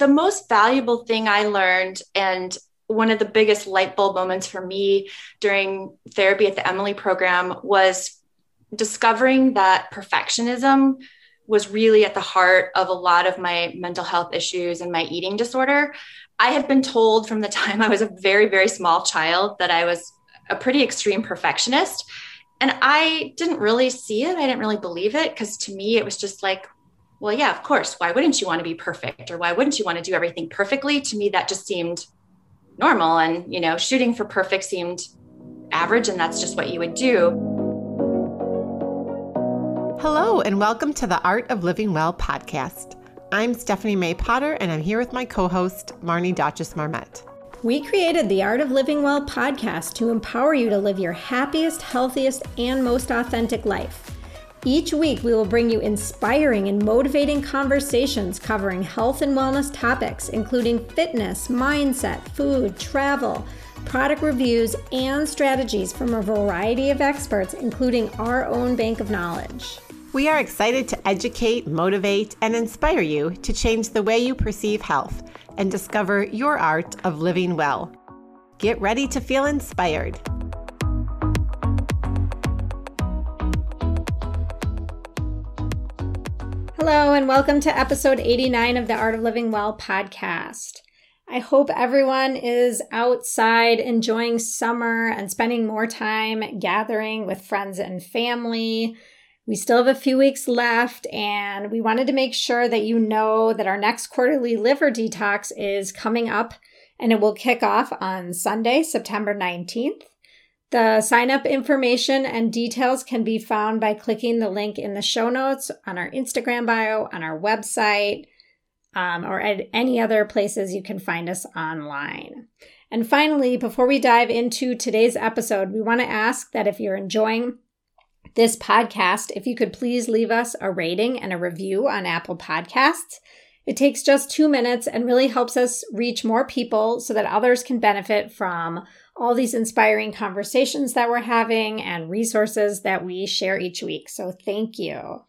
the most valuable thing I learned, and one of the biggest light bulb moments for me during therapy at the Emily program was discovering that perfectionism was really at the heart of a lot of my mental health issues and my eating disorder. I had been told from the time I was a very, very small child that I was a pretty extreme perfectionist. And I didn't really see it. I didn't really believe it because to me, it was just like, well, yeah, of course. Why wouldn't you want to be perfect? Or why wouldn't you want to do everything perfectly? To me, that just seemed normal. And, you know, shooting for perfect seemed average, and that's just what you would do. Hello, and welcome to the Art of Living Well podcast. I'm Stephanie May Potter, and I'm here with my co host, Marnie Dotches Marmette. We created the Art of Living Well podcast to empower you to live your happiest, healthiest, and most authentic life. Each week, we will bring you inspiring and motivating conversations covering health and wellness topics, including fitness, mindset, food, travel, product reviews, and strategies from a variety of experts, including our own bank of knowledge. We are excited to educate, motivate, and inspire you to change the way you perceive health and discover your art of living well. Get ready to feel inspired. Hello, and welcome to episode 89 of the Art of Living Well podcast. I hope everyone is outside enjoying summer and spending more time gathering with friends and family we still have a few weeks left, and we wanted to make sure that you know that our next quarterly liver detox is coming up and it will kick off on Sunday, September 19th. The sign up information and details can be found by clicking the link in the show notes on our Instagram bio, on our website, um, or at any other places you can find us online. And finally, before we dive into today's episode, we want to ask that if you're enjoying this podcast, if you could please leave us a rating and a review on Apple Podcasts. It takes just two minutes and really helps us reach more people so that others can benefit from all these inspiring conversations that we're having and resources that we share each week. So thank you.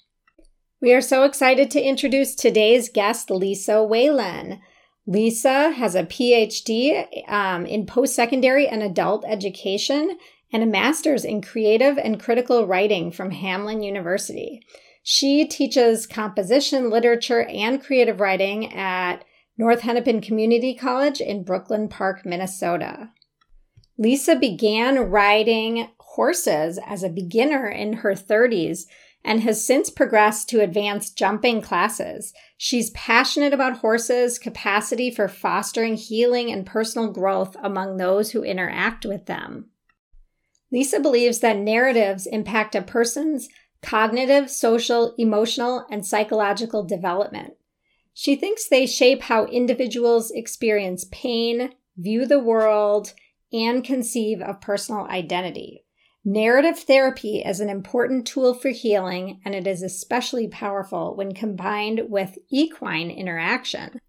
We are so excited to introduce today's guest, Lisa Whalen. Lisa has a PhD um, in post secondary and adult education and a master's in creative and critical writing from Hamline University. She teaches composition, literature, and creative writing at North Hennepin Community College in Brooklyn Park, Minnesota. Lisa began riding horses as a beginner in her 30s and has since progressed to advanced jumping classes. She's passionate about horses' capacity for fostering healing and personal growth among those who interact with them. Lisa believes that narratives impact a person's cognitive, social, emotional, and psychological development. She thinks they shape how individuals experience pain, view the world, and conceive of personal identity. Narrative therapy is an important tool for healing, and it is especially powerful when combined with equine interaction.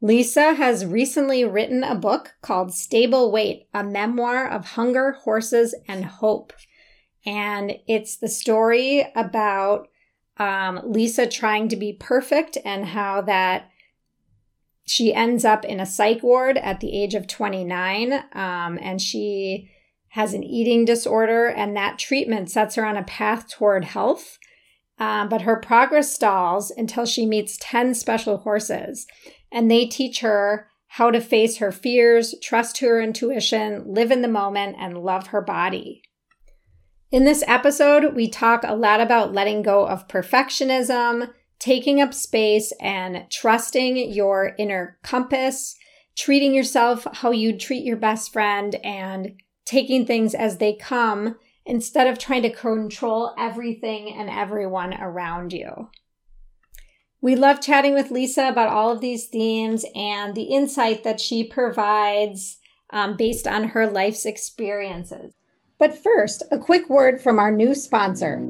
Lisa has recently written a book called Stable Weight, a memoir of hunger, horses, and hope. And it's the story about um, Lisa trying to be perfect and how that she ends up in a psych ward at the age of 29. Um, and she has an eating disorder, and that treatment sets her on a path toward health. Um, but her progress stalls until she meets 10 special horses and they teach her how to face her fears, trust her intuition, live in the moment, and love her body. In this episode, we talk a lot about letting go of perfectionism, taking up space, and trusting your inner compass, treating yourself how you'd treat your best friend, and taking things as they come instead of trying to control everything and everyone around you. We love chatting with Lisa about all of these themes and the insight that she provides um, based on her life's experiences. But first, a quick word from our new sponsor.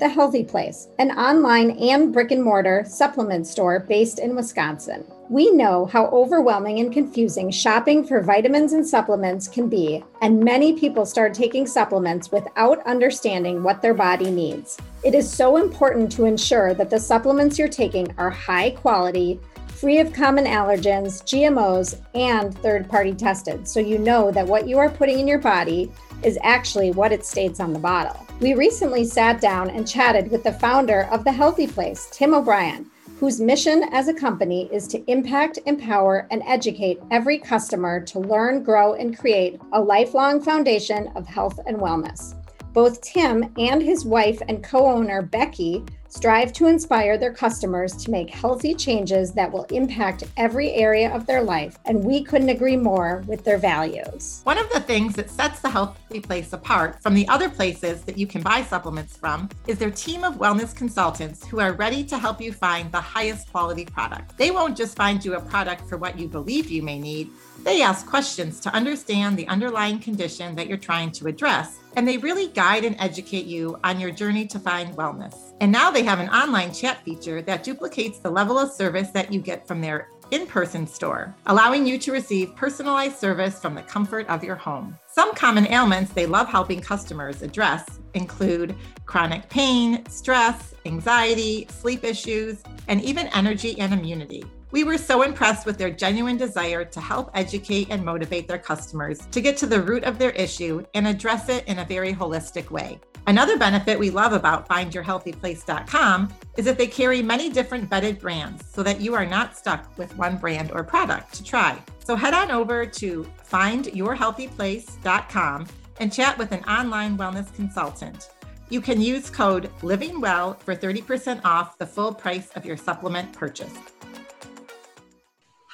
The Healthy Place, an online and brick and mortar supplement store based in Wisconsin. We know how overwhelming and confusing shopping for vitamins and supplements can be, and many people start taking supplements without understanding what their body needs. It is so important to ensure that the supplements you're taking are high quality, free of common allergens, GMOs, and third party tested, so you know that what you are putting in your body is actually what it states on the bottle. We recently sat down and chatted with the founder of The Healthy Place, Tim O'Brien, whose mission as a company is to impact, empower, and educate every customer to learn, grow, and create a lifelong foundation of health and wellness. Both Tim and his wife and co owner, Becky, strive to inspire their customers to make healthy changes that will impact every area of their life, and we couldn't agree more with their values. One of the things that sets the Healthy Place apart from the other places that you can buy supplements from is their team of wellness consultants who are ready to help you find the highest quality product. They won't just find you a product for what you believe you may need, they ask questions to understand the underlying condition that you're trying to address and they really guide and educate you on your journey to find wellness. And now they have an online chat feature that duplicates the level of service that you get from their in person store, allowing you to receive personalized service from the comfort of your home. Some common ailments they love helping customers address include chronic pain, stress, anxiety, sleep issues, and even energy and immunity. We were so impressed with their genuine desire to help educate and motivate their customers to get to the root of their issue and address it in a very holistic way. Another benefit we love about findyourhealthyplace.com is that they carry many different vetted brands so that you are not stuck with one brand or product to try. So head on over to findyourhealthyplace.com and chat with an online wellness consultant. You can use code LIVINGWELL for 30% off the full price of your supplement purchase.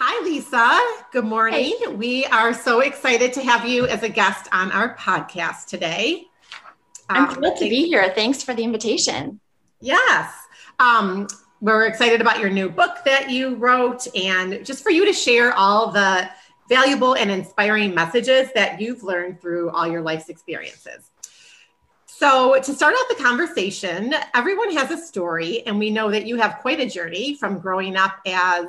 Hi, Lisa. Good morning. Hey. We are so excited to have you as a guest on our podcast today. I'm um, thrilled to be here. Thanks for the invitation. Yes. Um, we're excited about your new book that you wrote and just for you to share all the valuable and inspiring messages that you've learned through all your life's experiences. So, to start out the conversation, everyone has a story, and we know that you have quite a journey from growing up as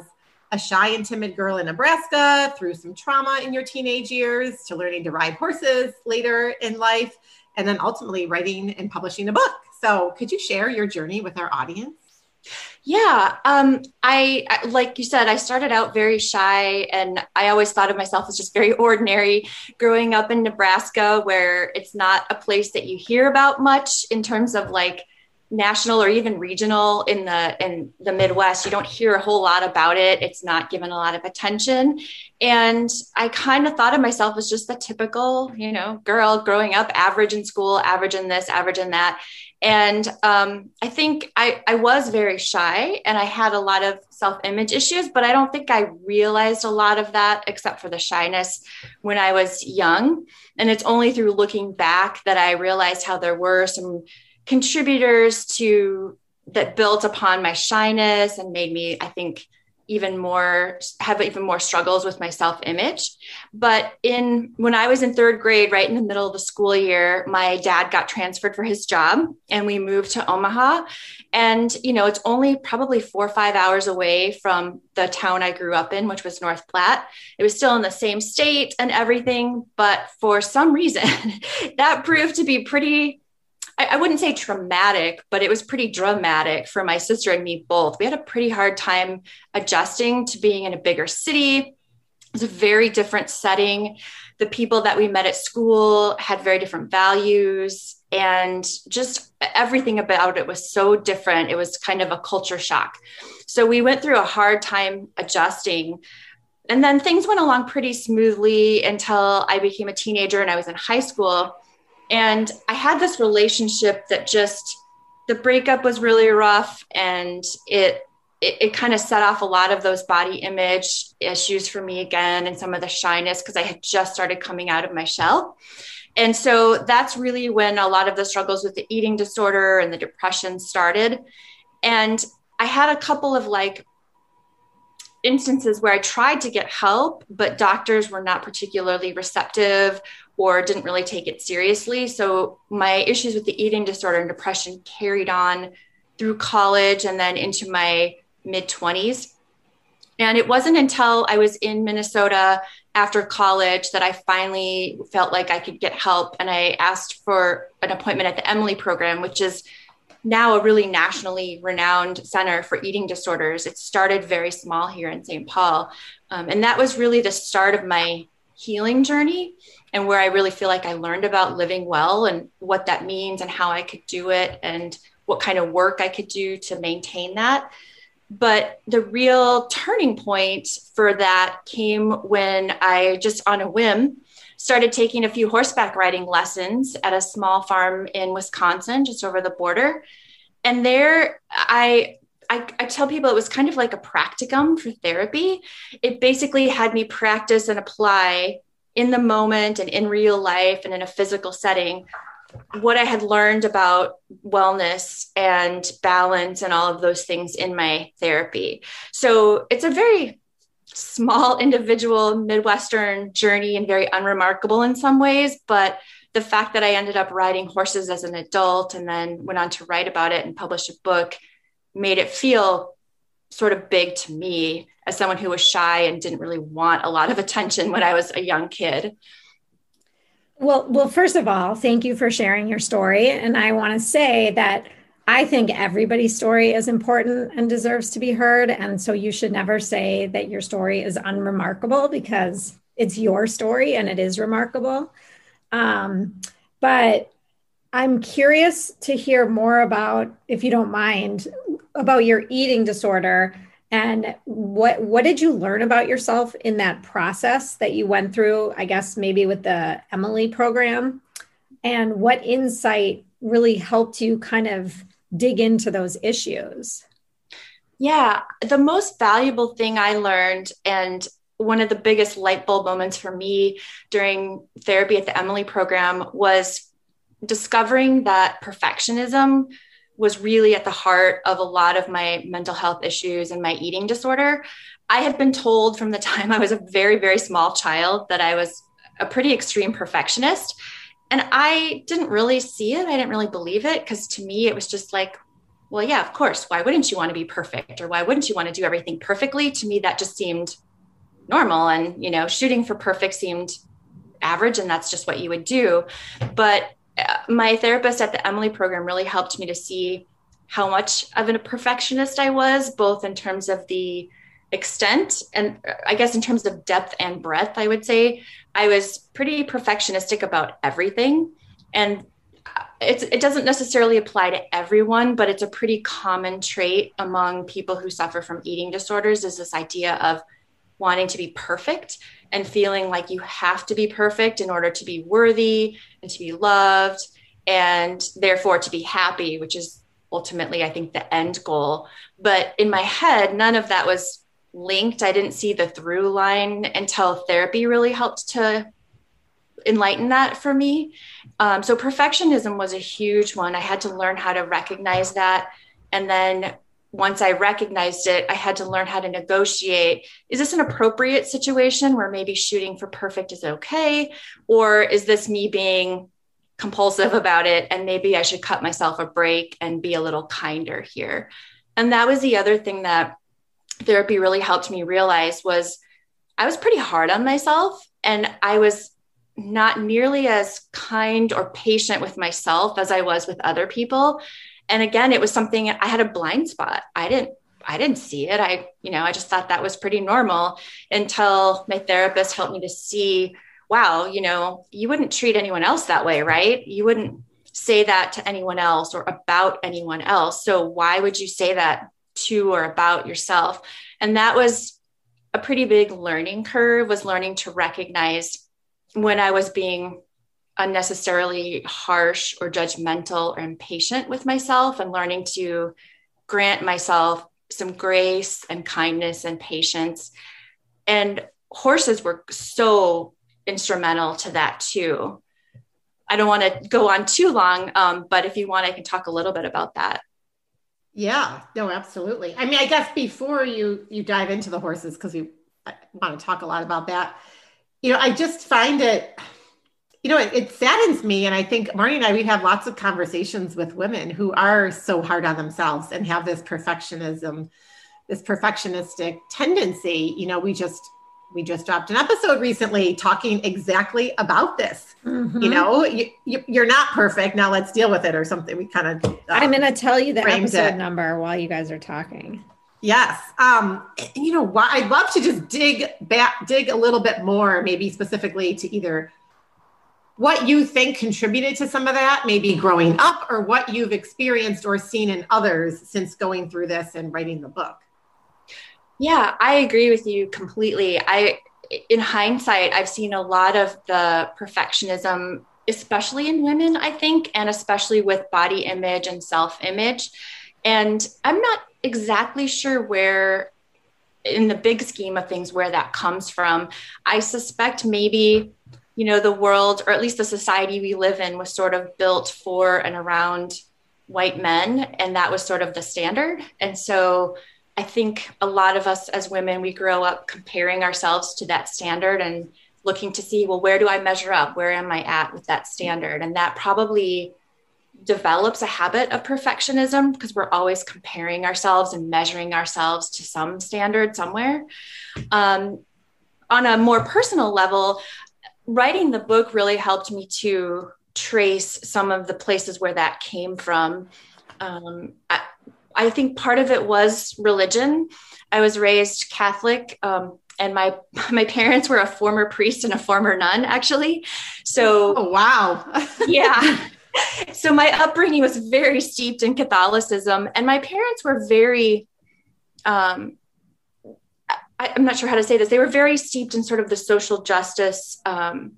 a shy and timid girl in Nebraska through some trauma in your teenage years to learning to ride horses later in life, and then ultimately writing and publishing a book. So, could you share your journey with our audience? Yeah, um, I like you said, I started out very shy, and I always thought of myself as just very ordinary. Growing up in Nebraska, where it's not a place that you hear about much in terms of like national or even regional in the in the midwest you don't hear a whole lot about it. It's not given a lot of attention. And i kind of thought of myself as just the typical you know girl growing up average in school average in this average in that. And um, i think I, I was very shy and i had a lot of self-image issues but i don't think i realized a lot of that except for the shyness when i was young. And it's only through looking back that i realized how there were some contributors to that built upon my shyness and made me, I think, even more have even more struggles with my self-image. But in when i was in third grade right in the middle of the school year my dad got transferred for his job and we moved to omaha. And you know it's only probably four or five hours away from the town i grew up in which was north platte. It was still in the same state and everything but for some reason that proved to be pretty I, I wouldn't say traumatic, but it was pretty dramatic for my sister and me both. We had a pretty hard time adjusting to being in a bigger city. It was a very different setting. The people that we met at school had very different values, and just everything about it was so different. It was kind of a culture shock. So we went through a hard time adjusting. And then things went along pretty smoothly until I became a teenager and I was in high school. And I had this relationship that just the breakup was really rough and it it, it kind of set off a lot of those body image issues for me again and some of the shyness because I had just started coming out of my shell. And so that's really when a lot of the struggles with the eating disorder and the depression started. And I had a couple of like instances where I tried to get help, but doctors were not particularly receptive or didn't really take it seriously. So my issues with the eating disorder and depression carried on through college and then into my mid 20s. And it wasn't until I was in Minnesota after college that I finally felt like I could get help. And I asked for an appointment at the Emily program, which is now a really nationally renowned center for eating disorders. It started very small here in St. Paul. Um, and that was really the start of my healing journey and where I really feel like I learned about living well and what that means and how I could do it and what kind of work I could do to maintain that. But the real turning point for that came when I just on a whim started taking a few horseback riding lessons at a small farm in Wisconsin, just over the border. And there I I, I, tell people it was kind of like a practicum for therapy. It basically had me practice and apply in the moment and in real life and in a physical setting what I had learned about wellness and balance and all of those things in my therapy. So it's a very small individual Midwestern journey and very unremarkable in some ways. But the fact that I ended up riding horses as an adult and then went on to write about it and publish a book made it feel sort of big to me as someone who was shy and didn't really want a lot of attention when I was a young kid. Well, well, first of all, thank you for sharing your story. And I want to say that I think everybody's story is important and deserves to be heard. And so you should never say that your story is unremarkable because it's your story and it is remarkable. Um, but I'm curious to hear more about, if you don't mind, about your eating disorder and what what did you learn about yourself in that process that you went through i guess maybe with the emily program? And what insight really helped you kind of dig into those issues? Yeah the most valuable thing i learned and one of the biggest light bulb moments for me during therapy at the emily program was discovering that perfectionism was really at the heart of a lot of my mental health issues and my eating disorder. I had been told from the time I was a very, very small child that I was a pretty extreme perfectionist. And I didn't really see it. I didn't really believe it because to me, it was just like, well, yeah, of course. Why wouldn't you want to be perfect? Or why wouldn't you want to do everything perfectly? To me, that just seemed normal. And, you know, shooting for perfect seemed average and that's just what you would do. But Uh, my therapist at the Emily program really helped me to see how much of a perfectionist I was, both in terms of the extent and uh, I guess in terms of depth and breadth, I would say I was pretty perfectionistic about everything. And uh, it doesn't necessarily apply to everyone, but it's a pretty common trait among people who suffer from eating disorders is this idea of wanting to be perfect and feeling like you have to be perfect in order to be worthy and to be loved and therefore to be happy, which is ultimately, I think, the end goal. But in my head, none of that was linked. I didn't see the through line until therapy really helped to enlighten that for me. Um, so perfectionism was a huge one. I had to learn how to recognize that and then once I recognized it, I had to learn how to negotiate. Is this an appropriate situation where maybe shooting for perfect is okay? Or is this me being compulsive about it and maybe I should cut myself a break and be a little kinder here? And that was the other thing that therapy really helped me realize was I was pretty hard on myself and I was not nearly as kind or patient with myself as I was with other people and again it was something i had a blind spot. I didn't i didn't see it. I you know i just thought that was pretty normal until my therapist helped me to see wow you know you wouldn't treat anyone else that way right? You wouldn't say that to anyone else or about anyone else. So why would you say that to or about yourself? And that was a pretty big learning curve was learning to recognize when i was being unnecessarily harsh or judgmental or impatient with myself and learning to grant myself some grace and kindness and patience. And horses were so instrumental to that too. I don't want to go on too long, um, but if you want, I can talk a little bit about that. Yeah, no, absolutely. I mean, I guess before you you dive into the horses, because we want to talk a lot about that. You know, I just find it you know, it, it, saddens me. And I think Marnie and I, we have lots of conversations with women who are so hard on themselves and have this perfectionism, this perfectionistic tendency. You know, we just, we just dropped an episode recently talking exactly about this. Mm-hmm. You know, you, are not perfect. Now let's deal with it or something. We kind of. Uh, I'm going to tell you the episode it. number while you guys are talking. Yes. Um, you know, why I'd love to just dig back, dig a little bit more, maybe specifically to either what you think contributed to some of that, maybe growing up, or what you've experienced or seen in others since going through this and writing the book. Yeah, I agree with you completely. I, in hindsight, I've seen a lot of the perfectionism, especially in women, I think, and especially with body image and self image. And I'm not exactly sure where, in the big scheme of things, where that comes from. I suspect maybe you know the world or at least the society we live in was sort of built for and around white men and that was sort of the standard. And so i think a lot of us as women we grow up comparing ourselves to that standard and looking to see well where do i measure up? Where am i at with that standard? And that probably develops a habit of perfectionism because we're always comparing ourselves and measuring ourselves to some standard somewhere. Um, on a more personal level writing the book really helped me to trace some of the places where that came from. Um, I, I, think part of it was religion. I was raised Catholic, um, and my my parents were a former priest and a former nun, actually. So, oh, wow, yeah. So my upbringing was very steeped in Catholicism, and my parents were very um, I, am not sure how to say this. They were very steeped in sort of the social justice, um,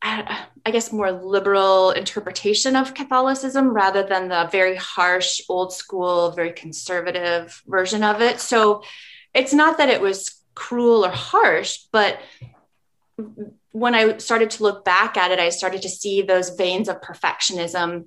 I, I, guess, more liberal interpretation of Catholicism rather than the very harsh, old school, very conservative version of it. So it's not that it was cruel or harsh, but when I started to look back at it, I started to see those veins of perfectionism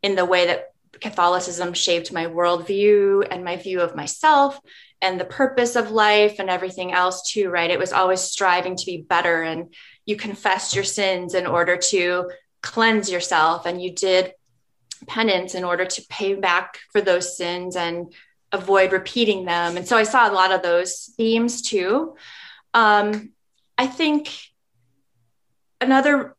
in the way that Catholicism shaped my worldview and my view of myself and the purpose of life and everything else too right? It was always striving to be better and you confessed your sins in order to cleanse yourself and you did penance in order to pay back for those sins and avoid repeating them. And so i saw a lot of those themes too. Um, i think another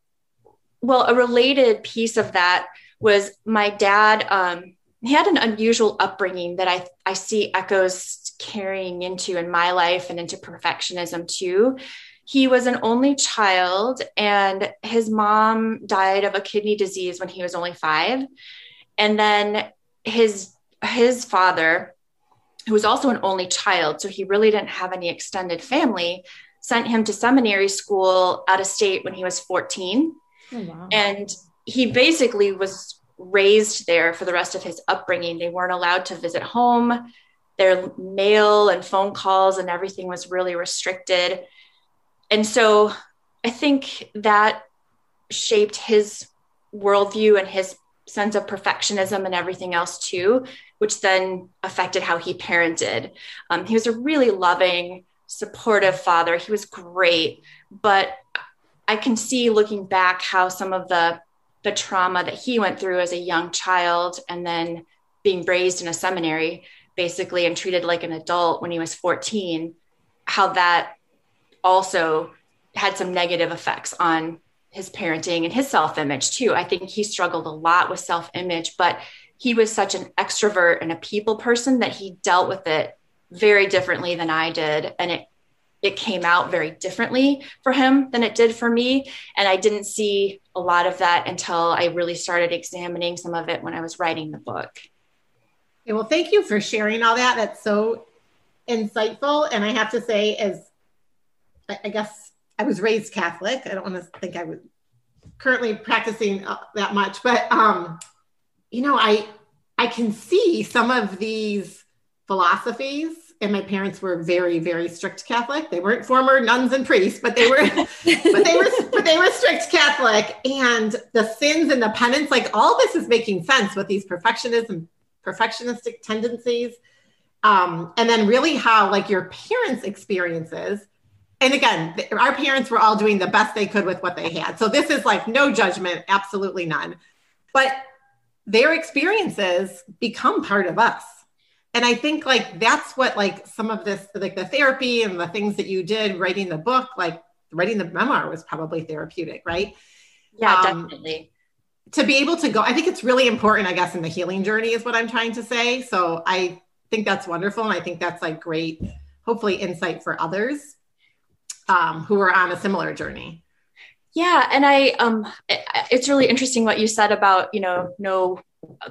well a related piece of that was my dad um, he had an unusual upbringing that I, I see echoes carrying into in my life and into perfectionism too. He was an only child, and his mom died of a kidney disease when he was only five. And then his his father, who was also an only child, so he really didn't have any extended family, sent him to seminary school out of state when he was 14. Oh, wow. And he basically was raised there for the rest of his upbringing. They weren't allowed to visit home their mail and phone calls and everything was really restricted. And so I think that shaped his worldview and his sense of perfectionism and everything else too, which then affected how he parented. Um, he was a really loving, supportive father. He was great, but I can see looking back how some of the the trauma that he went through as a young child and then being raised in a seminary basically and treated like an adult when he was 14 how that also had some negative effects on his parenting and his self-image too. I think he struggled a lot with self-image but he was such an extrovert and a people person that he dealt with it very differently than i did. And it it came out very differently for him than it did for me and i didn't see a lot of that until i really started examining some of it when i was writing the book Okay, well, thank you for sharing all that. That's so insightful. And I have to say, as I guess I was raised Catholic, I don't want to think I was currently practicing uh, that much, but um, you know, I I can see some of these philosophies. And my parents were very, very strict Catholic. They weren't former nuns and priests, but they were, but they were, but they were strict Catholic. And the sins and the penance, like all this is making sense with these perfectionism perfectionistic tendencies um, and then really how like your parents experiences and again our parents were all doing the best they could with what they had so this is like no judgment absolutely none but their experiences become part of us and I think like that's what like some of this like the therapy and the things that you did writing the book, like writing the memoir was probably therapeutic, right? Yeah, um, definitely. To be able to go, I think it's really important, I guess, in the healing journey is what I'm trying to say. So I think that's wonderful. And I think that's like great, hopefully, insight for others um, who are on a similar journey. Yeah, and I um it's really interesting what you said about, you know, no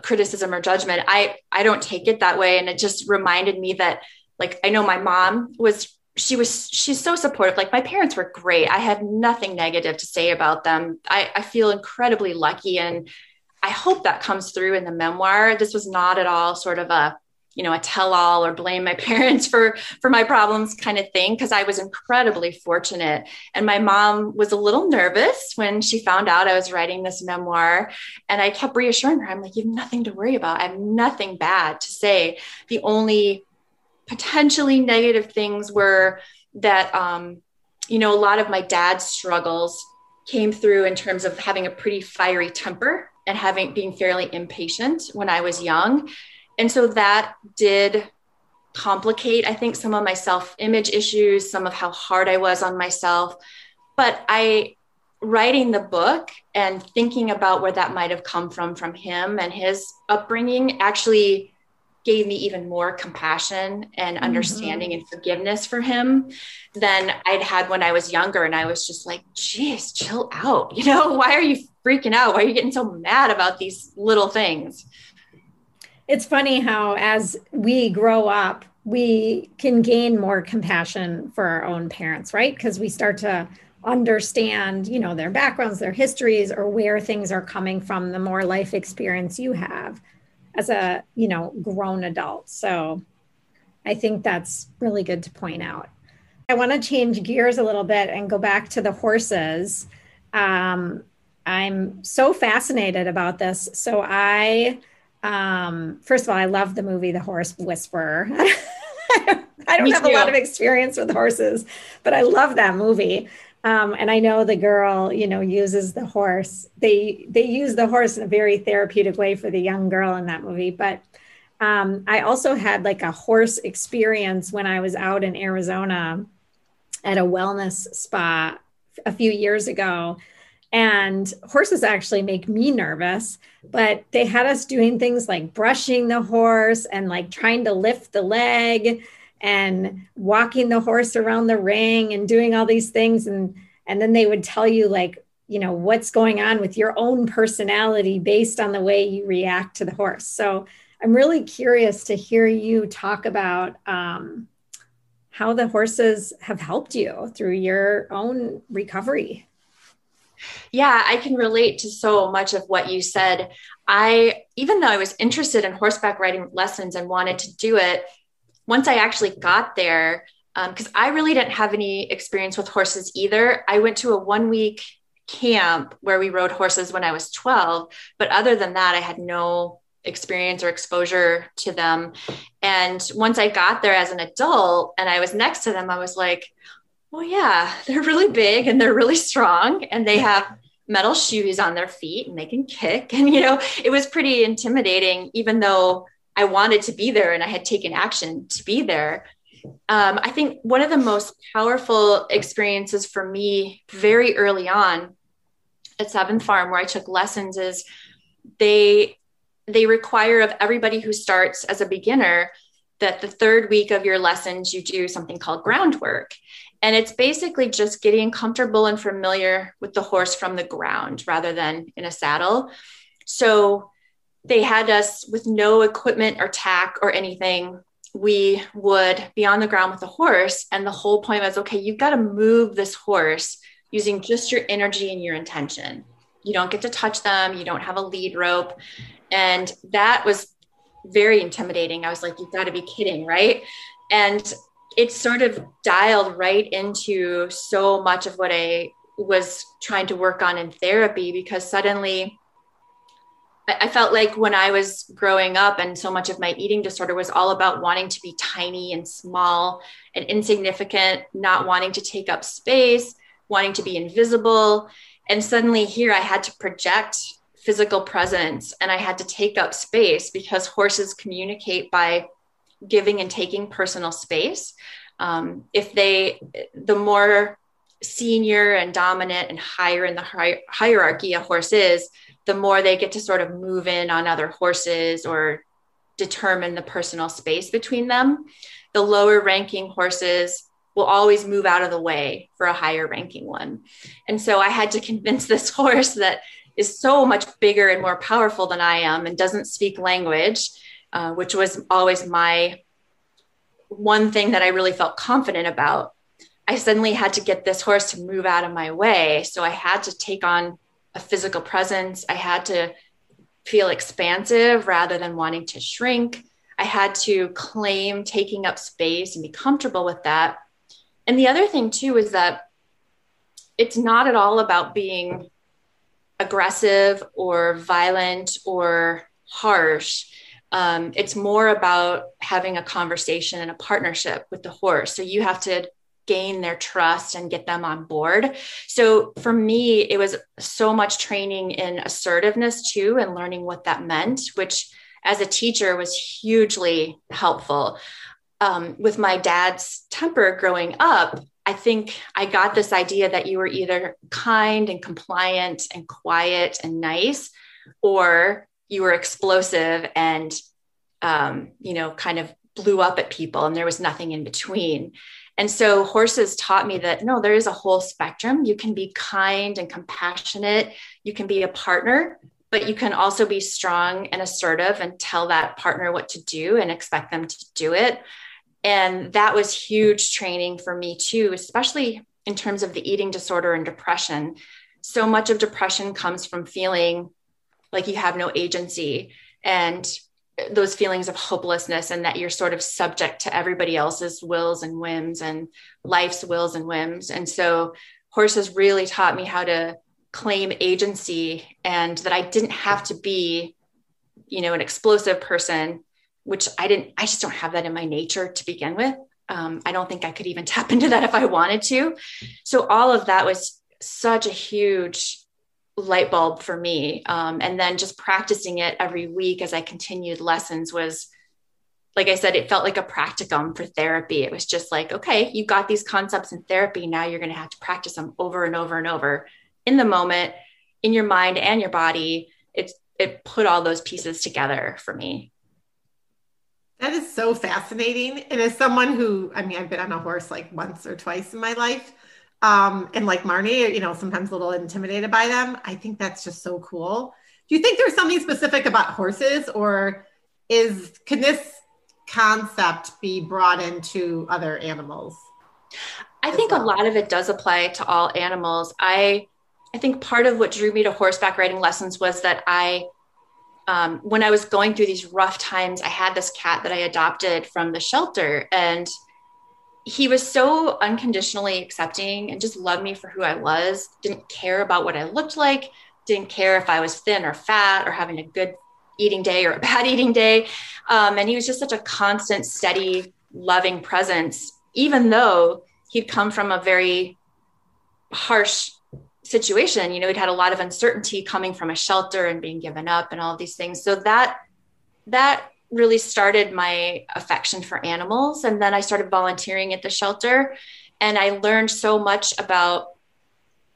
criticism or judgment. I I don't take it that way. And it just reminded me that like I know my mom was she was she's so supportive. Like my parents were great. I have nothing negative to say about them. I, I feel incredibly lucky. And i hope that comes through in the memoir. This was not at all sort of a you know a tell all or blame my parents for for my problems kind of thing because i was incredibly fortunate. And my mom was a little nervous when she found out i was writing this memoir and i kept reassuring her. I'm like you have nothing to worry about. I have nothing bad to say. The only potentially negative things were that um, you know a lot of my dad's struggles came through in terms of having a pretty fiery temper and having being fairly impatient when i was young and so that did complicate, I think, some of my self image issues, some of how hard I was on myself. But I, writing the book and thinking about where that might have come from, from him and his upbringing, actually gave me even more compassion and mm-hmm. understanding mm-hmm. and forgiveness for him than I'd had when I was younger. And I was just like, geez, chill out. You know, why are you freaking out? Why are you getting so mad about these little things? It's funny how as we grow up we can gain more compassion for our own parents right? Because we start to understand you know their backgrounds their histories or where things are coming from the more life experience you have as a you know grown adult. So i think that's really good to point out. I want to change gears a little bit and go back to the horses. Um, i'm so fascinated about this. So i um, first of all, I love the movie The Horse Whisperer. I don't have a lot of experience with horses, but I love that movie. Um, and I know the girl, you know, uses the horse. They they use the horse in a very therapeutic way for the young girl in that movie. But um, I also had like a horse experience when I was out in Arizona at a wellness spa a few years ago and horses actually make me nervous, but they had us doing things like brushing the horse and like trying to lift the leg and walking the horse around the ring and doing all these things. And, and then they would tell you, like, you know, what's going on with your own personality based on the way you react to the horse. So I'm really curious to hear you talk about um, how the horses have helped you through your own recovery. Yeah, I can relate to so much of what you said. I, even though I was interested in horseback riding lessons and wanted to do it, once I actually got there, because um, I really didn't have any experience with horses either. I went to a one week camp where we rode horses when I was 12. But other than that, I had no experience or exposure to them. And once I got there as an adult and I was next to them, I was like, well, yeah, they're really big and they're really strong and they have metal shoes on their feet and they can kick. And, you know, it was pretty intimidating, even though I wanted to be there and I had taken action to be there. Um, I think one of the most powerful experiences for me very early on at Seventh Farm, where I took lessons, is they they require of everybody who starts as a beginner that the third week of your lessons you do something called groundwork and it's basically just getting comfortable and familiar with the horse from the ground rather than in a saddle. So they had us with no equipment or tack or anything. We would be on the ground with the horse. And the whole point was okay, you've got to move this horse using just your energy and your intention. You don't get to touch them, you don't have a lead rope. And that was very intimidating. I was like, you've got to be kidding, right? And it sort of dialed right into so much of what I was trying to work on in therapy because suddenly I felt like when I was growing up and so much of my eating disorder was all about wanting to be tiny and small and insignificant, not wanting to take up space, wanting to be invisible. And suddenly here I had to project physical presence and I had to take up space because horses communicate by giving and taking personal space. Um, if they, the more senior and dominant and higher in the hi- hierarchy a horse is, the more they get to sort of move in on other horses or determine the personal space between them. The lower ranking horses will always move out of the way for a higher ranking one. And so I had to convince this horse that is so much bigger and more powerful than I am and doesn't speak language, uh, which was always my one thing that I really felt confident about. I suddenly had to get this horse to move out of my way. So I had to take on a physical presence. I had to feel expansive rather than wanting to shrink. I had to claim taking up space and be comfortable with that. And the other thing, too, is that it's not at all about being aggressive or violent or harsh. Um, it's more about having a conversation and a partnership with the horse. So you have to gain their trust and get them on board. So for me, it was so much training in assertiveness too, and learning what that meant, which as a teacher was hugely helpful. Um, with my dad's temper growing up, I think I got this idea that you were either kind and compliant and quiet and nice, or you were explosive and, um, you know, kind of blew up at people, and there was nothing in between. And so horses taught me that no, there is a whole spectrum. You can be kind and compassionate, you can be a partner, but you can also be strong and assertive and tell that partner what to do and expect them to do it. And that was huge training for me too, especially in terms of the eating disorder and depression. So much of depression comes from feeling like you have no agency and those feelings of hopelessness and that you're sort of subject to everybody else's wills and whims and life's wills and whims. And so horses really taught me how to claim agency and that I didn't have to be, you know, an explosive person, which I didn't, I just don't have that in my nature to begin with. Um, I don't think I could even tap into that if I wanted to. So all of that was such a huge light bulb for me. Um, and then just practicing it every week as I continued lessons was, like I said, it felt like a practicum for therapy. It was just like, okay, you got these concepts in therapy. Now you're going to have to practice them over and over and over in the moment, in your mind and your body. It's, it put all those pieces together for me. That is so fascinating. And as someone who, I mean, I've been on a horse like once or twice in my life, um, and like Marnie, you know, sometimes a little intimidated by them. I think that's just so cool. Do you think there's something specific about horses, or is can this concept be brought into other animals? I think well? a lot of it does apply to all animals. I I think part of what drew me to horseback riding lessons was that I um, when I was going through these rough times, I had this cat that I adopted from the shelter, and he was so unconditionally accepting and just loved me for who I was, didn't care about what I looked like, didn't care if I was thin or fat or having a good eating day or a bad eating day. Um, and he was just such a constant, steady, loving presence, even though he'd come from a very harsh situation. You know, he'd had a lot of uncertainty coming from a shelter and being given up and all of these things. So that, that really started my affection for animals. And then I started volunteering at the shelter. And I learned so much about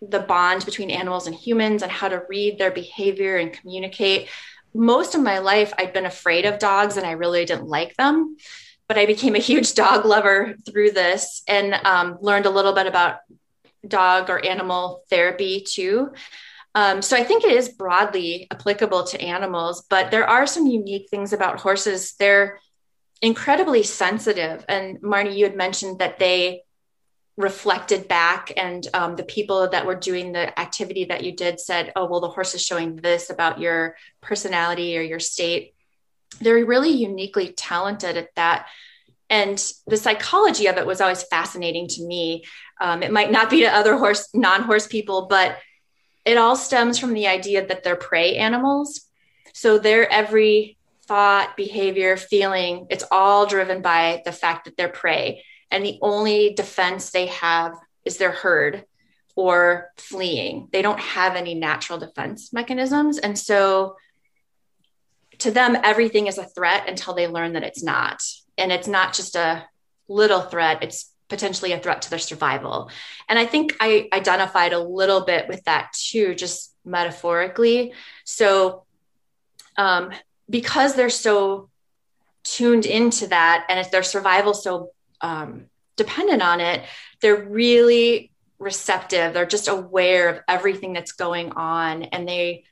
the bond between animals and humans and how to read their behavior and communicate. Most of my life, I'd been afraid of dogs and I really didn't like them. But I became a huge dog lover through this and um, learned a little bit about dog or animal therapy too. Um, so I think it is broadly applicable to animals, but there are some unique things about horses. They're incredibly sensitive. And Marnie, you had mentioned that they reflected back, and um, the people that were doing the activity that you did said, Oh, well, the horse is showing this about your personality or your state. They're really uniquely talented at that. And the psychology of it was always fascinating to me. Um, it might not be to other horse, non horse people, but it all stems from the idea that they're prey animals. So their every thought, behavior, feeling, it's all driven by the fact that they're prey. And the only defense they have is their herd or fleeing. They don't have any natural defense mechanisms. And so to them, everything is a threat until they learn that it's not. and it's not just a little threat, it's potentially a threat to their survival. And I think I identified a little bit with that too, just metaphorically. So, um, because they're so tuned into that and if their survival so um, dependent on it, they're really receptive. They're just aware of everything that's going on and they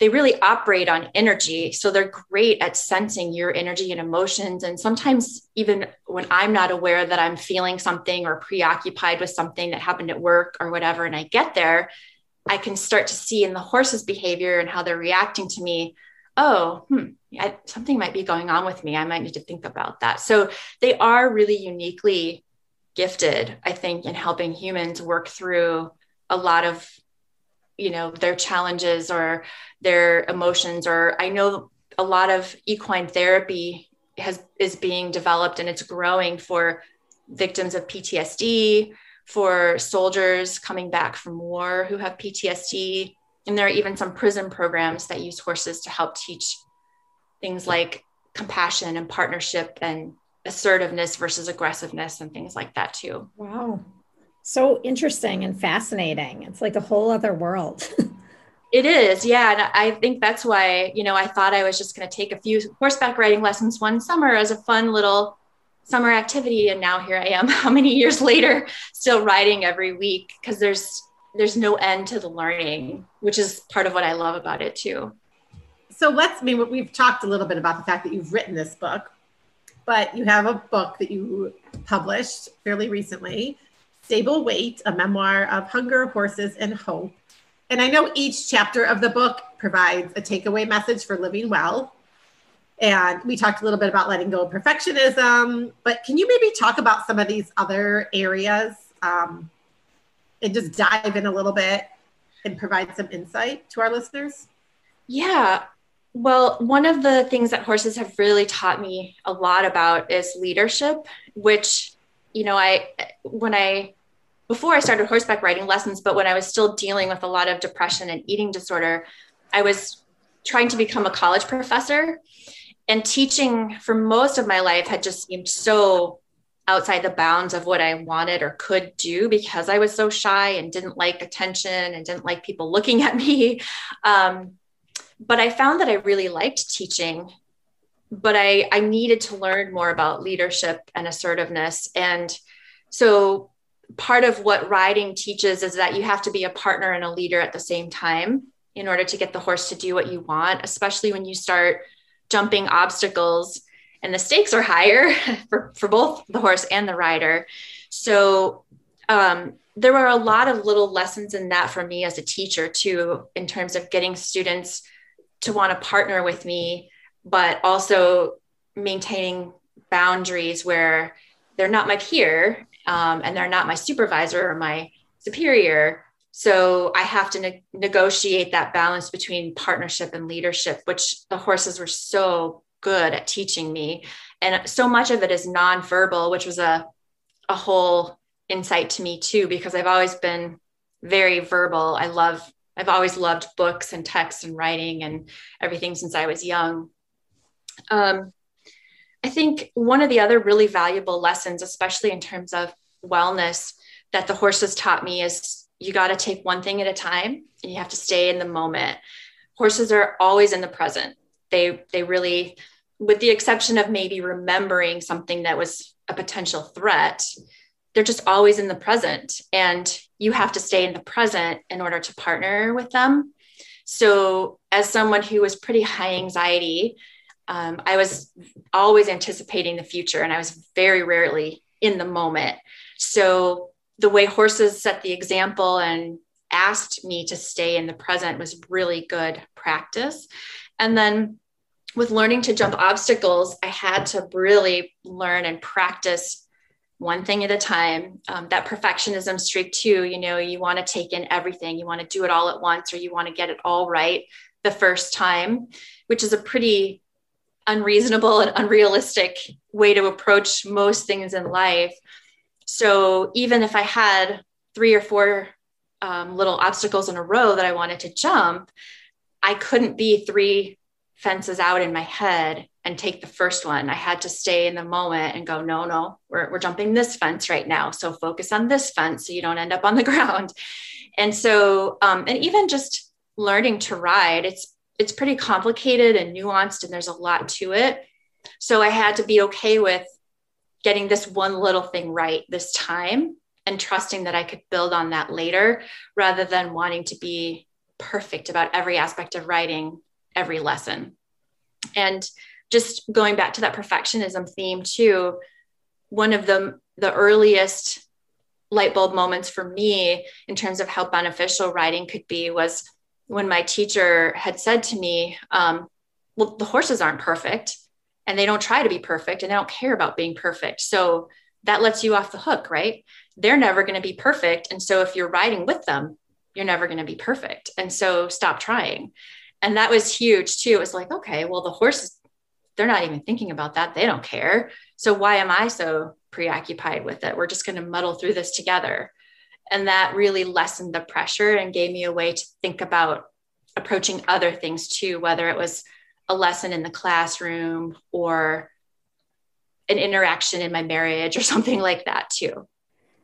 they really operate on energy. So they're great at sensing your energy and emotions. And sometimes, even when I'm not aware that I'm feeling something or preoccupied with something that happened at work or whatever, and I get there, I can start to see in the horse's behavior and how they're reacting to me. Oh, hmm, I, something might be going on with me. I might need to think about that. So they are really uniquely gifted, I think, in helping humans work through a lot of you know their challenges or their emotions or i know a lot of equine therapy has is being developed and it's growing for victims of ptsd for soldiers coming back from war who have ptsd and there are even some prison programs that use horses to help teach things like compassion and partnership and assertiveness versus aggressiveness and things like that too. Wow so interesting and fascinating. It's like a whole other world. it is, yeah. And I think that's why, you know, I thought I was just going to take a few horseback riding lessons one summer as a fun little summer activity. And now here I am, how many years later, still riding every week because there's there's no end to the learning, which is part of what I love about it too. So let's I mean we've talked a little bit about the fact that you've written this book, but you have a book that you published fairly recently Stable Weight, a memoir of hunger, horses, and hope. And I know each chapter of the book provides a takeaway message for living well. And we talked a little bit about letting go of perfectionism, but can you maybe talk about some of these other areas um, and just dive in a little bit and provide some insight to our listeners? Yeah. Well, one of the things that horses have really taught me a lot about is leadership, which, you know, I, when I before I started horseback riding lessons, but when I was still dealing with a lot of depression and eating disorder, I was trying to become a college professor. And teaching for most of my life had just seemed so outside the bounds of what I wanted or could do because I was so shy and didn't like attention and didn't like people looking at me. Um, but I found that I really liked teaching, but I, I needed to learn more about leadership and assertiveness. And so part of what riding teaches is that you have to be a partner and a leader at the same time in order to get the horse to do what you want, especially when you start jumping obstacles and the stakes are higher for, for both the horse and the rider. So um, there were a lot of little lessons in that for me as a teacher too, in terms of getting students to want to partner with me, but also maintaining boundaries where they're not my peer um, and they're not my supervisor or my superior. So I have to ne- negotiate that balance between partnership and leadership, which the horses were so good at teaching me. And so much of it is nonverbal, which was a, a whole insight to me too, because I've always been very verbal. I love, I've always loved books and text and writing and everything since I was young. Um, I think one of the other really valuable lessons, especially in terms of wellness, that the horses taught me is you got to take one thing at a time and you have to stay in the moment. Horses are always in the present. They they really with the exception of maybe remembering something that was a potential threat, they're just always in the present and you have to stay in the present in order to partner with them. So as someone who was pretty high anxiety um, I was always anticipating the future and I was very rarely in the moment. So the way horses set the example and asked me to stay in the present was really good practice. And then with learning to jump obstacles, I had to really learn and practice one thing at a time. Um, that perfectionism streak, too, you know, you want to take in everything, you want to do it all at once, or you want to get it all right the first time, which is a pretty unreasonable and unrealistic way to approach most things in life. So even if I had three or four um, little obstacles in a row that I wanted to jump, I couldn't be three fences out in my head and take the first one. I had to stay in the moment and go, no, no, we're, we're jumping this fence right now. So focus on this fence so you don't end up on the ground. And so, um, and even just learning to ride, it's it's pretty complicated and nuanced, and there's a lot to it. So I had to be okay with getting this one little thing right this time and trusting that I could build on that later rather than wanting to be perfect about every aspect of writing every lesson. And just going back to that perfectionism theme too, one of the the earliest light bulb moments for me in terms of how beneficial writing could be was when my teacher had said to me, um, "Well, the horses aren't perfect, and they don't try to be perfect, and they don't care about being perfect. So that lets you off the hook, right? They're never going to be perfect, and so if you're riding with them, you're never going to be perfect, and so stop trying." And that was huge too. It was like, okay, well, the horses they're not even thinking about that. They don't care. So why am I so preoccupied with it? We're just going to muddle through this together. And that really lessened the pressure and gave me a way to think about approaching other things too, whether it was a lesson in the classroom or an interaction in my marriage or something like that too.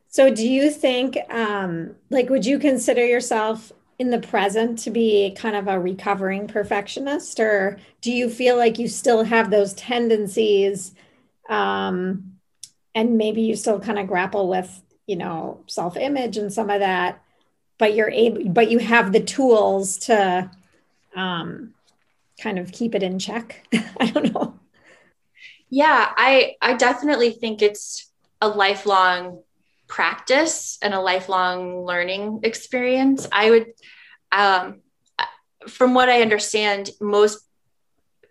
So, do you think, um, like, would you consider yourself in the present to be kind of a recovering perfectionist or do you feel like you still have those tendencies um, and maybe you still kind of grapple with you know self-image and some of that but you're able but you have the tools to um, kind of keep it in check i don't know yeah i i definitely think it's a lifelong practice and a lifelong learning experience. I would, um, from what I understand, most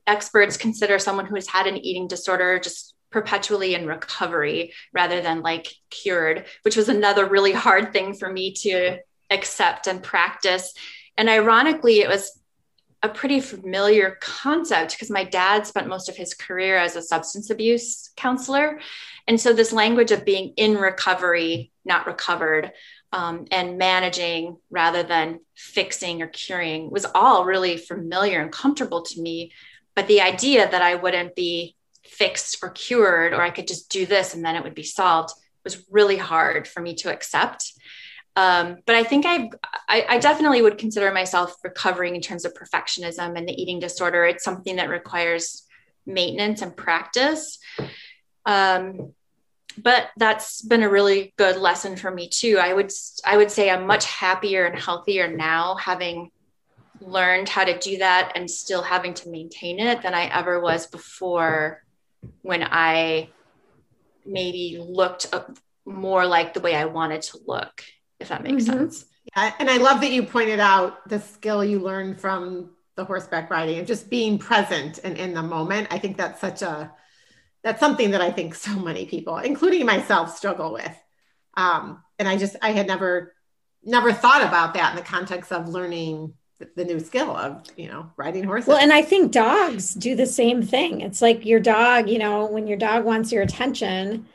experts consider someone who has had an eating disorder just perpetually in recovery rather than like cured, which was another really hard thing for me to accept and practice. And ironically, it was a pretty familiar concept because my dad spent most of his career as a substance abuse counselor. And so, this language of being in recovery, not recovered, um, and managing rather than fixing or curing was all really familiar and comfortable to me. But the idea that I wouldn't be fixed or cured, or I could just do this and then it would be solved, was really hard for me to accept. Um, but I think I've, I, I definitely would consider myself recovering in terms of perfectionism and the eating disorder. It's something that requires maintenance and practice. Um, but that's been a really good lesson for me too. I would I would say I'm much happier and healthier now having learned how to do that and still having to maintain it than I ever was before when I maybe looked more like the way I wanted to look, if that makes mm-hmm. sense. Yeah, and I love that you pointed out the skill you learned from the horseback riding and just being present and in the moment. I think that's such a that's something that I think so many people, including myself, struggle with. Um, and I just I had never never thought about that in the context of learning the new skill of you know riding horses well and i think dogs do the same thing it's like your dog you know when your dog wants your attention and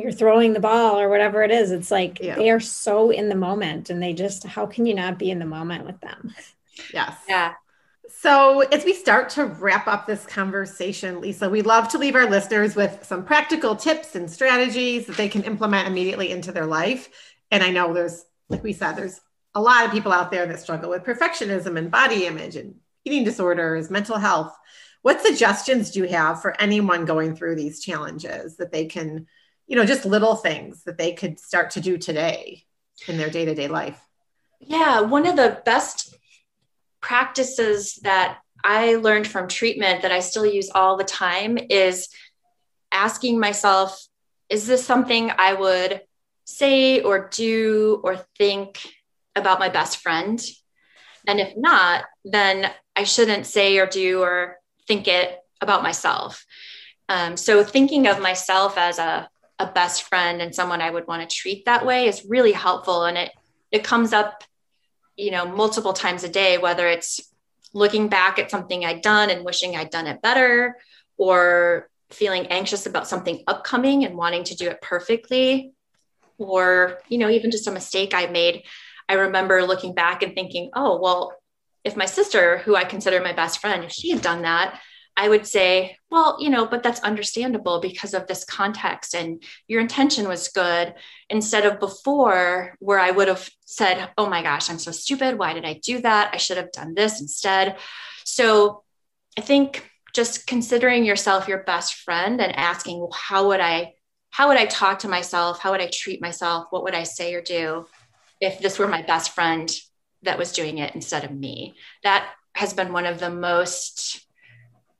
you're throwing the ball or whatever it is it's like yeah. they are so in the moment and they just how can you not be in the moment with them yes yeah so, as we start to wrap up this conversation, Lisa, we love to leave our listeners with some practical tips and strategies that they can implement immediately into their life. And I know there's, like we said, there's a lot of people out there that struggle with perfectionism and body image and eating disorders, mental health. What suggestions do you have for anyone going through these challenges that they can, you know, just little things that they could start to do today in their day to day life? Yeah, one of the best practices that I learned from treatment that I still use all the time is asking myself, is this something I would say or do or think about my best friend? And if not, then I shouldn't say or do or think it about myself. Um, so thinking of myself as a, a best friend and someone I would want to treat that way is really helpful. And it, it comes up you know, multiple times a day, whether it's looking back at something I'd done and wishing I'd done it better, or feeling anxious about something upcoming and wanting to do it perfectly, or, you know, even just a mistake I made. I remember looking back and thinking, oh, well, if my sister, who I consider my best friend, if she had done that, I would say, well, you know, but that's understandable because of this context and your intention was good. Instead of before, where I would have said, oh my gosh, I'm so stupid. Why did I do that? I should have done this instead. So I think just considering yourself your best friend and asking, well, how would I? How would I talk to myself? How would I treat myself? What would I say or do if this were my best friend that was doing it instead of me? That has been one of the most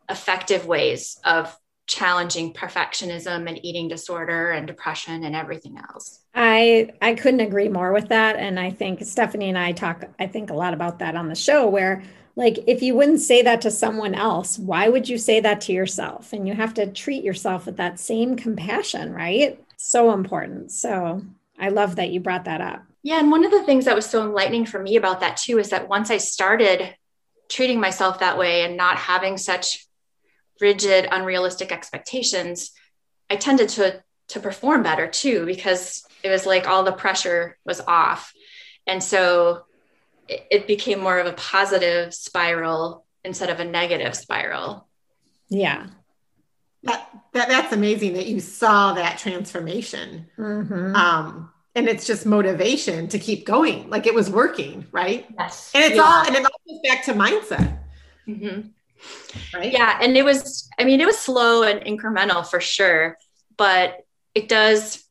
effective ways of challenging perfectionism and eating disorder and depression and everything else. I I couldn't agree more with that and I think Stephanie and I talk I think a lot about that on the show where like if you wouldn't say that to someone else, why would you say that to yourself? And you have to treat yourself with that same compassion, right? So important. So I love that you brought that up. Yeah, and one of the things that was so enlightening for me about that too is that once I started treating myself that way and not having such rigid, unrealistic expectations, I tended to to perform better too because it was like all the pressure was off. And so it, it became more of a positive spiral instead of a negative spiral. Yeah. That, that that's amazing that you saw that transformation. Mm-hmm. Um, and it's just motivation to keep going. Like it was working, right? Yes. And it's yeah. all and it all goes back to mindset. Mm-hmm. Right. Yeah. And it was, I mean, it was slow and incremental for sure, but it does,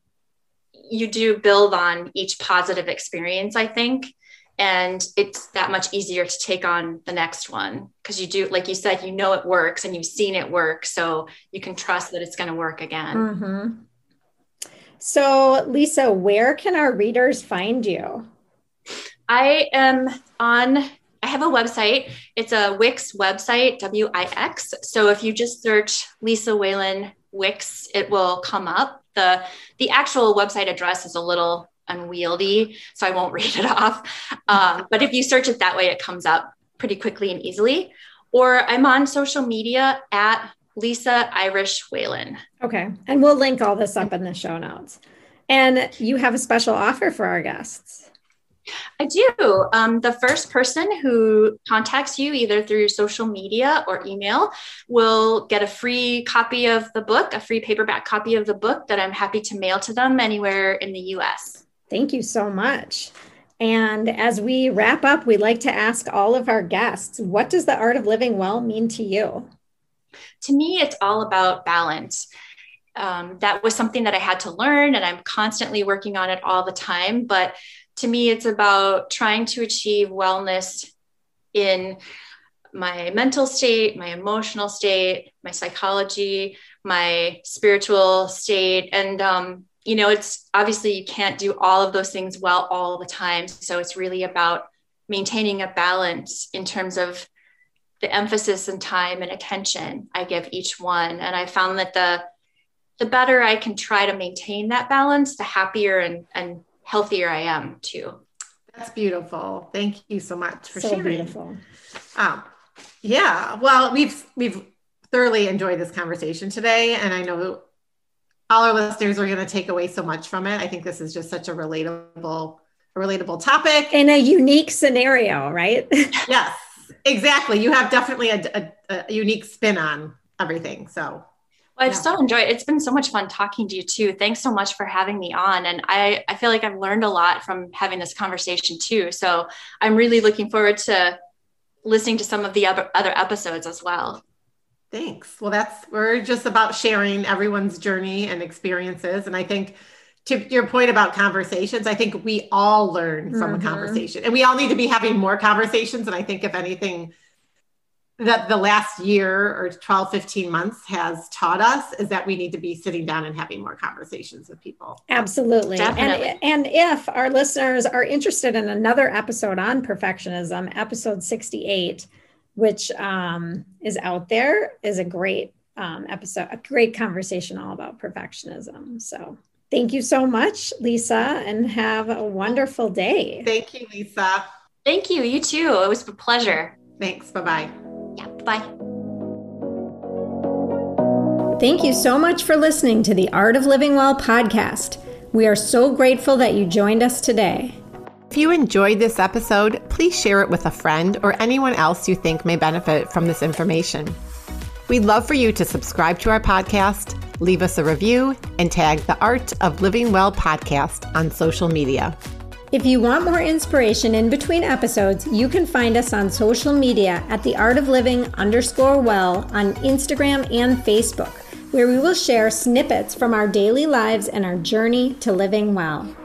you do build on each positive experience, I think. And it's that much easier to take on the next one because you do, like you said, you know it works and you've seen it work. So you can trust that it's going to work again. Mm-hmm. So, Lisa, where can our readers find you? I am on have a website. It's a Wix website, W I X. So if you just search Lisa Whalen Wix, it will come up. The the actual website address is a little unwieldy, so I won't read it off. Um, but if you search it that way, it comes up pretty quickly and easily. Or I'm on social media at Lisa Irish Whalen. Okay. And we'll link all this up in the show notes. And you have a special offer for our guests. I do. Um, the first person who contacts you either through social media or email will get a free copy of the book, a free paperback copy of the book that I'm happy to mail to them anywhere in the US. Thank you so much. And as we wrap up, we like to ask all of our guests what does the art of living well mean to you? To me, it's all about balance. Um, that was something that I had to learn, and I'm constantly working on it all the time. But to me, it's about trying to achieve wellness in my mental state, my emotional state, my psychology, my spiritual state. And, um, you know, it's obviously you can't do all of those things well all the time. So it's really about maintaining a balance in terms of the emphasis and time and attention I give each one. And I found that the the better I can try to maintain that balance, the happier and, and healthier I am too. That's beautiful. Thank you so much for so sharing. Beautiful. Um, yeah. Well, we've we've thoroughly enjoyed this conversation today, and I know all our listeners are going to take away so much from it. I think this is just such a relatable, a relatable topic in a unique scenario, right? yes, exactly. You have definitely a, a, a unique spin on everything. So I've yeah. so enjoyed it. It's been so much fun talking to you too. Thanks so much for having me on. And I, I feel like I've learned a lot from having this conversation too. So I'm really looking forward to listening to some of the other, other episodes as well. Thanks. Well, that's, we're just about sharing everyone's journey and experiences. And I think to your point about conversations, I think we all learn from mm-hmm. a conversation and we all need to be having more conversations. And I think if anything, that the last year or 12 15 months has taught us is that we need to be sitting down and having more conversations with people. Absolutely. And, and if our listeners are interested in another episode on perfectionism episode 68 which um, is out there is a great um, episode a great conversation all about perfectionism. So thank you so much lisa and have a wonderful day. Thank you lisa. Thank you. You too. It was a pleasure. Thanks. Bye-bye yeah, bye. Thank you so much for listening to the Art of Living Well podcast. We are so grateful that you joined us today. If you enjoyed this episode, please share it with a friend or anyone else you think may benefit from this information. We'd love for you to subscribe to our podcast, leave us a review, and tag the Art of Living Well podcast on social media. If you want more inspiration in between episodes, you can find us on social media at the Art of Living underscore well on Instagram and Facebook, where we will share snippets from our daily lives and our journey to living well.